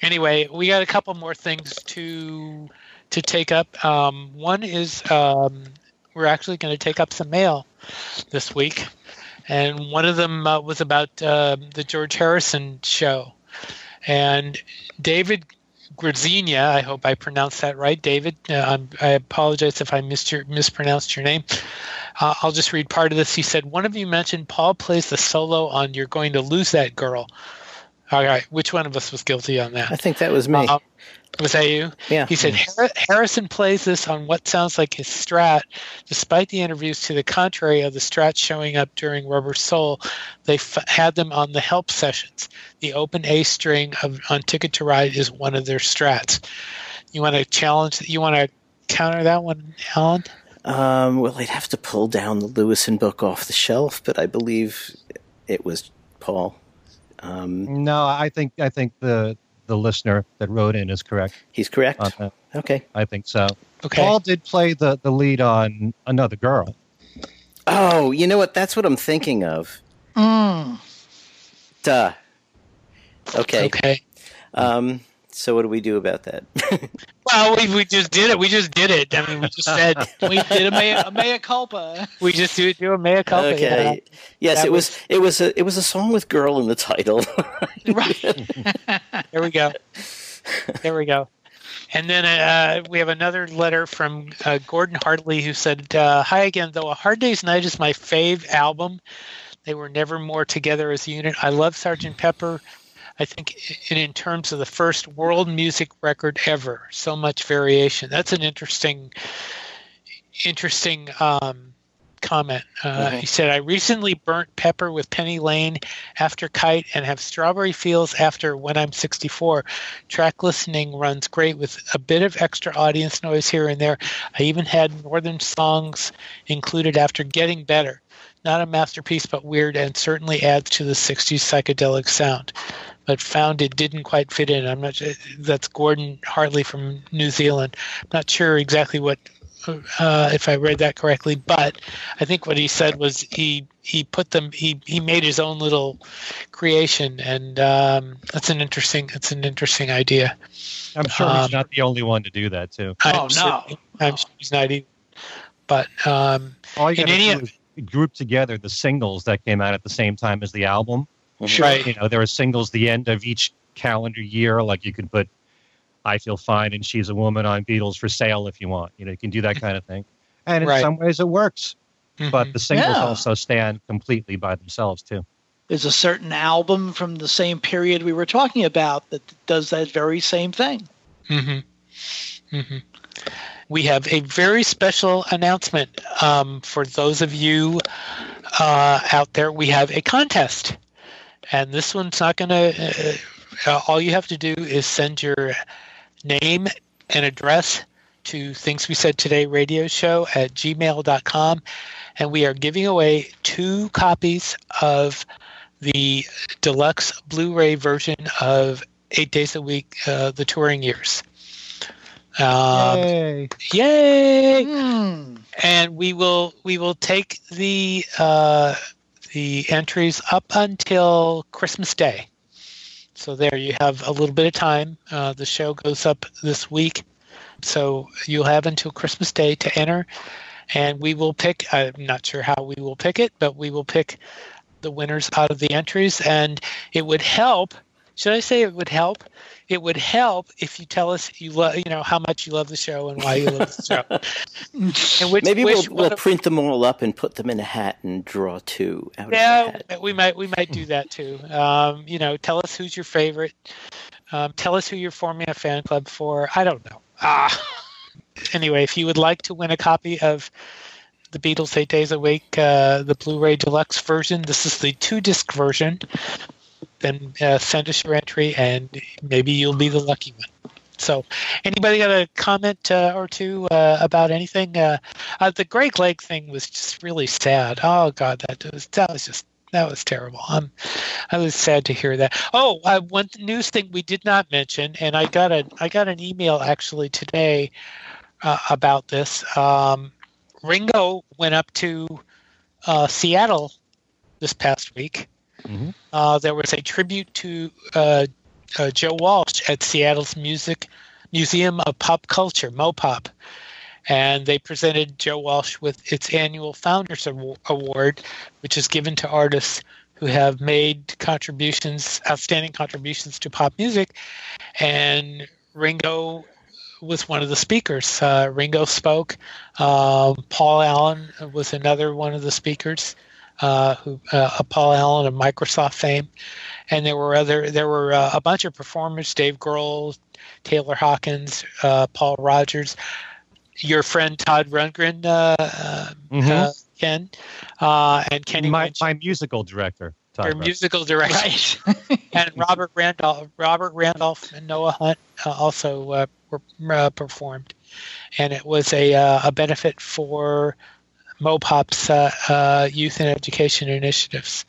Anyway, we got a couple more things to to take up. Um, one is um, we're actually going to take up some mail this week, and one of them uh, was about uh, the George Harrison show, and David Grazina, I hope I pronounced that right, David. Uh, I apologize if I your, mispronounced your name. Uh, I'll just read part of this. He said, One of you mentioned Paul plays the solo on You're Going to Lose That Girl. All right, which one of us was guilty on that? I think that was me. Um, was that you? Yeah. He said Harrison plays this on what sounds like his Strat, despite the interviews to the contrary of the Strat showing up during Rubber Soul. They f- had them on the help sessions. The open A string of on Ticket to Ride is one of their Strats. You want to challenge? You want to counter that one, Alan? Um, well, I'd have to pull down the Lewisohn book off the shelf, but I believe it was Paul. Um, no, I think I think the the listener that wrote in is correct. He's correct. Okay, I think so. Okay, Paul did play the the lead on Another Girl. Oh, you know what? That's what I'm thinking of. Mm. Duh. Okay. Okay. Um, so what do we do about that? well, we, we just did it. We just did it. I mean, we just said we did a mea, a mea culpa. We just do do a mea culpa. Okay. Yeah. Yes, that it was, was, it was a it was a song with "girl" in the title. right. there we go. There we go. And then uh, we have another letter from uh, Gordon Hartley who said, uh, "Hi again. Though a Hard Day's Night is my fave album, they were never more together as a unit. I love Sergeant Pepper." I think in, terms of the first world music record ever, so much variation. That's an interesting, interesting um, comment. Uh, mm-hmm. He said, "I recently burnt pepper with Penny Lane after Kite, and have Strawberry Fields after When I'm 64. Track listening runs great with a bit of extra audience noise here and there. I even had Northern songs included after Getting Better." Not a masterpiece, but weird, and certainly adds to the 60s psychedelic sound but found it didn't quite fit in. I'm not sure. That's Gordon Hartley from New Zealand. I'm not sure exactly what, uh, if I read that correctly, but I think what he said was he he put them he he made his own little creation, and um, that's an interesting it's an interesting idea. I'm sure um, he's not the only one to do that too. I'm oh no, I'm sure he's not either. But um, all you got to do is group together the singles that came out at the same time as the album Sure. Right. You know, there are singles the end of each calendar year. Like you can put I Feel Fine and She's a Woman on Beatles for sale if you want. You know, you can do that kind of thing. And in right. some ways it works. Mm-hmm. But the singles yeah. also stand completely by themselves too. There's a certain album from the same period we were talking about that does that very same thing. Mm-hmm. Mm-hmm. We have a very special announcement um, for those of you uh, out there. We have a contest and this one's not going to, uh, all you have to do is send your name and address to Things We Said Today radio show at gmail.com. And we are giving away two copies of the deluxe Blu ray version of Eight Days a Week, uh, the touring years. Um, yay! Yay! Mm. And we will we will take the uh, the entries up until Christmas Day. So there you have a little bit of time. Uh, the show goes up this week, so you'll have until Christmas Day to enter, and we will pick. I'm not sure how we will pick it, but we will pick the winners out of the entries, and it would help. Should I say it would help it would help if you tell us you love, you know, how much you love the show and why you love the show. which, Maybe we'll, we'll print them all up and put them in a hat and draw two out yeah, we might we might do that too. Um, you know, tell us who's your favorite. Um, tell us who you're forming a fan club for. I don't know. Ah. Anyway, if you would like to win a copy of the Beatles Eight Days a Week, uh, the Blu-ray Deluxe version. This is the two-disc version then uh, send us your entry, and maybe you'll be the lucky one. So, anybody got a comment uh, or two uh, about anything? Uh, uh, the Greg Lake thing was just really sad. Oh God, that was that was just that was terrible. I'm I was sad to hear that. Oh, uh, one news thing we did not mention, and I got a I got an email actually today uh, about this. Um, Ringo went up to uh, Seattle this past week. Mhm. Uh, there was a tribute to uh, uh, Joe Walsh at Seattle's Music Museum of Pop Culture, MoPop, and they presented Joe Walsh with its annual Founders Award, which is given to artists who have made contributions, outstanding contributions to pop music, and Ringo was one of the speakers. Uh, Ringo spoke. Uh, Paul Allen was another one of the speakers. Uh, who uh, Paul Allen of Microsoft fame, and there were other there were uh, a bunch of performers: Dave Grohl, Taylor Hawkins, uh, Paul Rodgers, your friend Todd Rundgren, uh, uh, Mhm. uh, Ken, uh, and Kenny my, Winch, my musical director. Todd your Russ. musical director, Right. and Robert Randolph, Robert Randolph, and Noah Hunt uh, also uh, were uh, performed, and it was a uh, a benefit for MoPop's uh, uh, youth and education initiatives,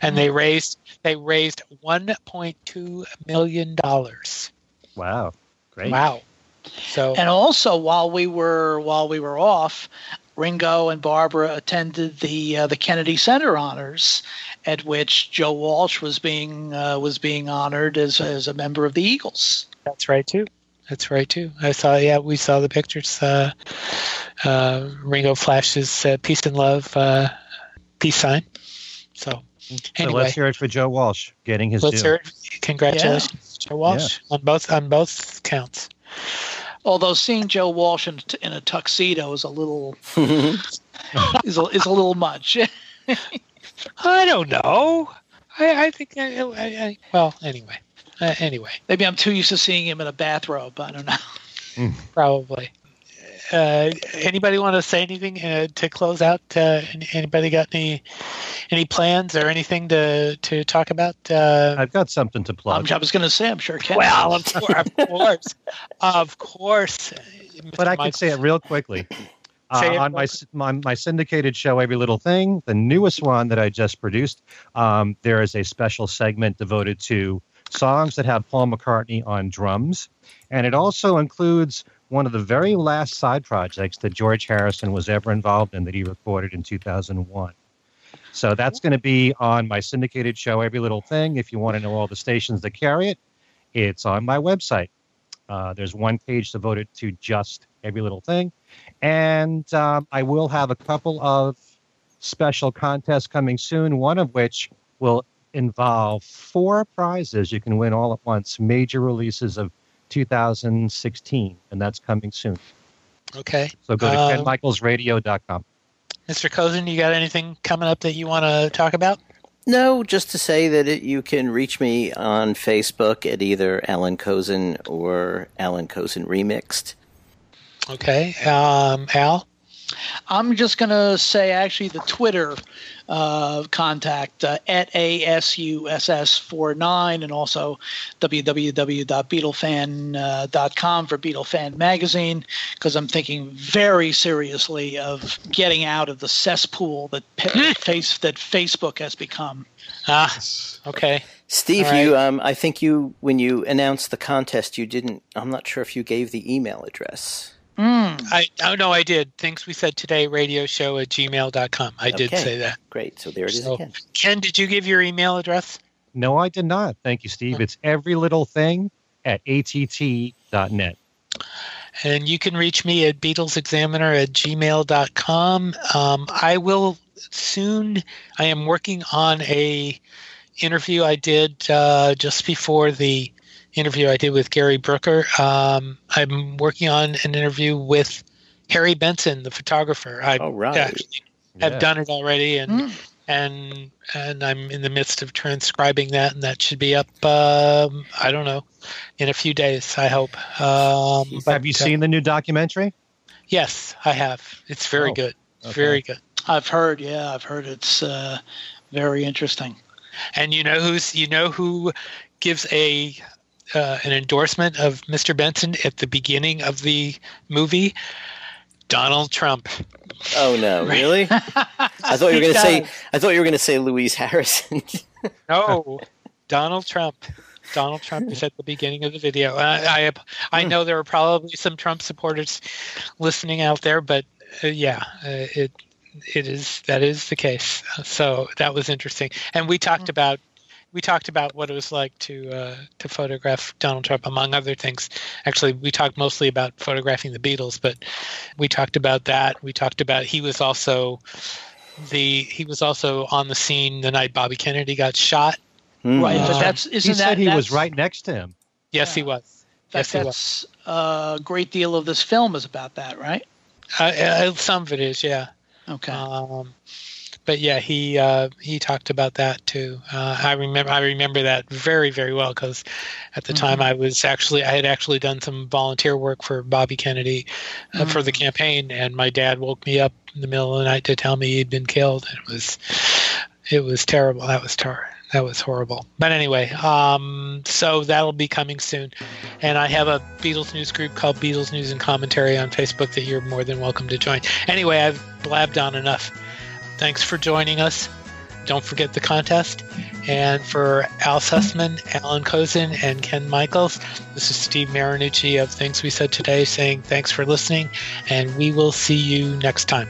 and they raised they raised 1.2 million dollars. Wow. Great. Wow! So And also, while we were while we were off, Ringo and Barbara attended the uh, the Kennedy Center honors, at which Joe Walsh was being uh, was being honored as as a member of the Eagles. That's right too. That's right too. I saw. Yeah, we saw the pictures. Uh, uh, Ringo flashes uh, peace and love uh, peace sign. So anyway, So let's hear it for Joe Walsh getting his let's due. hear it. Congratulations, Joe Walsh, on both on both counts. Although seeing Joe Walsh in, in a tuxedo is a little is a, is a little much. I don't know. I, I think. I, I, I, well, anyway. Uh, anyway, Maybe I'm too used to seeing him in a bathrobe. I don't know. probably. Uh, anybody want to say anything uh, to close out? Uh, anybody got any any plans or anything to to talk about? Uh, I've got something to I'm, plug. I was going to say I'm sure Ken. Well, of course, of course, of course. but I Mr. can say it real quickly. Uh, Say it on my, my my syndicated show, Every Little Thing, the newest one that I just produced, um, there is a special segment devoted to songs that have Paul McCartney on drums, and it also includes one of the very last side projects that George Harrison was ever involved in that he recorded in 2001. So that's going to be on my syndicated show, Every Little Thing. If you want to know all the stations that carry it, it's on my website. Uh, there's one page devoted to just Every Little Thing. And um, I will have a couple of special contests coming soon, one of which will involve four prizes you can win all at once, major releases of 2016, and that's coming soon. Okay, So go to Um, kenmichaelsradio.com. Mr. Kozinn, you got anything coming up that you want to talk about? No, just to say that it, you can reach me on Facebook at either Alan Kozinn or Alan Kozinn Remixed. Okay, um, Al. I'm just going to say actually the Twitter uh, contact uh, at ASUSS49 and also www.beatlefan.com for Beatle Fan Magazine because I'm thinking very seriously of getting out of the cesspool that pa- face that Facebook has become. Ah, okay. Steve, All you, um, I think you, when you announced the contest, you didn't. I'm not sure if you gave the email address. I oh no, I did. Things we said today, radio show at gmail.com. I did say that. Great. So there it is So- again. Ken, did you give your email address? No, I did not. Thank you, Steve. It's every little thing at att.net. And you can reach me at BeatlesExaminer at gmail.com. Um, I will soon, I am working on a interview I did uh, just before the interview I did with Gary Brooker. Um, I'm working on an interview with Harry Benson, the photographer. I All right. actually have done it already, and Mm. and and I'm in the midst of transcribing that, and that should be up. Um, I don't know, in a few days. I hope. Um, but, Have you uh, seen the new documentary? Yes, I have. It's very Oh, good. Okay. very good. I've heard, yeah, I've heard it's uh, very interesting. And you know who's you know who gives a uh, an endorsement of Mr. Benson at the beginning of the movie? Donald Trump. Oh no, really? I thought you were going to say. I thought you were going to say Louise Harrison. no, Donald Trump. Donald Trump is at the beginning of the video. I I, I know there are probably some Trump supporters listening out there, but uh, yeah, uh, it it is that is the case. So that was interesting, and we talked about we talked about what it was like to uh, to photograph Donald Trump, among other things. Actually, we talked mostly about photographing the Beatles, but we talked about that. We talked about he was also the he was also on the scene the night Bobby Kennedy got shot. Mm. Right, but that's isn't he that said he was right next to him. Yes, yeah. he was. yes, he was. A great deal of this film is about that, right? Uh, uh, some of it is, yeah. Okay. Um, but yeah, he uh, he talked about that too. Uh, I remember I remember that very very well because at the mm-hmm. time I was actually I had actually done some volunteer work for Bobby Kennedy uh, mm-hmm. for the mm. campaign, and my dad woke me up in the middle of the night to tell me he'd been killed. It was it was terrible. That was terrible that was horrible. But anyway, um, so that'll be coming soon. And I have a Beatles news group called Beatles News and Commentary on Facebook that you're more than welcome to join. Anyway, I've blabbed on enough. Thanks for joining us. Don't forget the contest. And for Al Sussman, Alan Kozinn, and Ken Michaels, this is Steve Marinucci of Things We Said Today saying thanks for listening, and we will see you next time.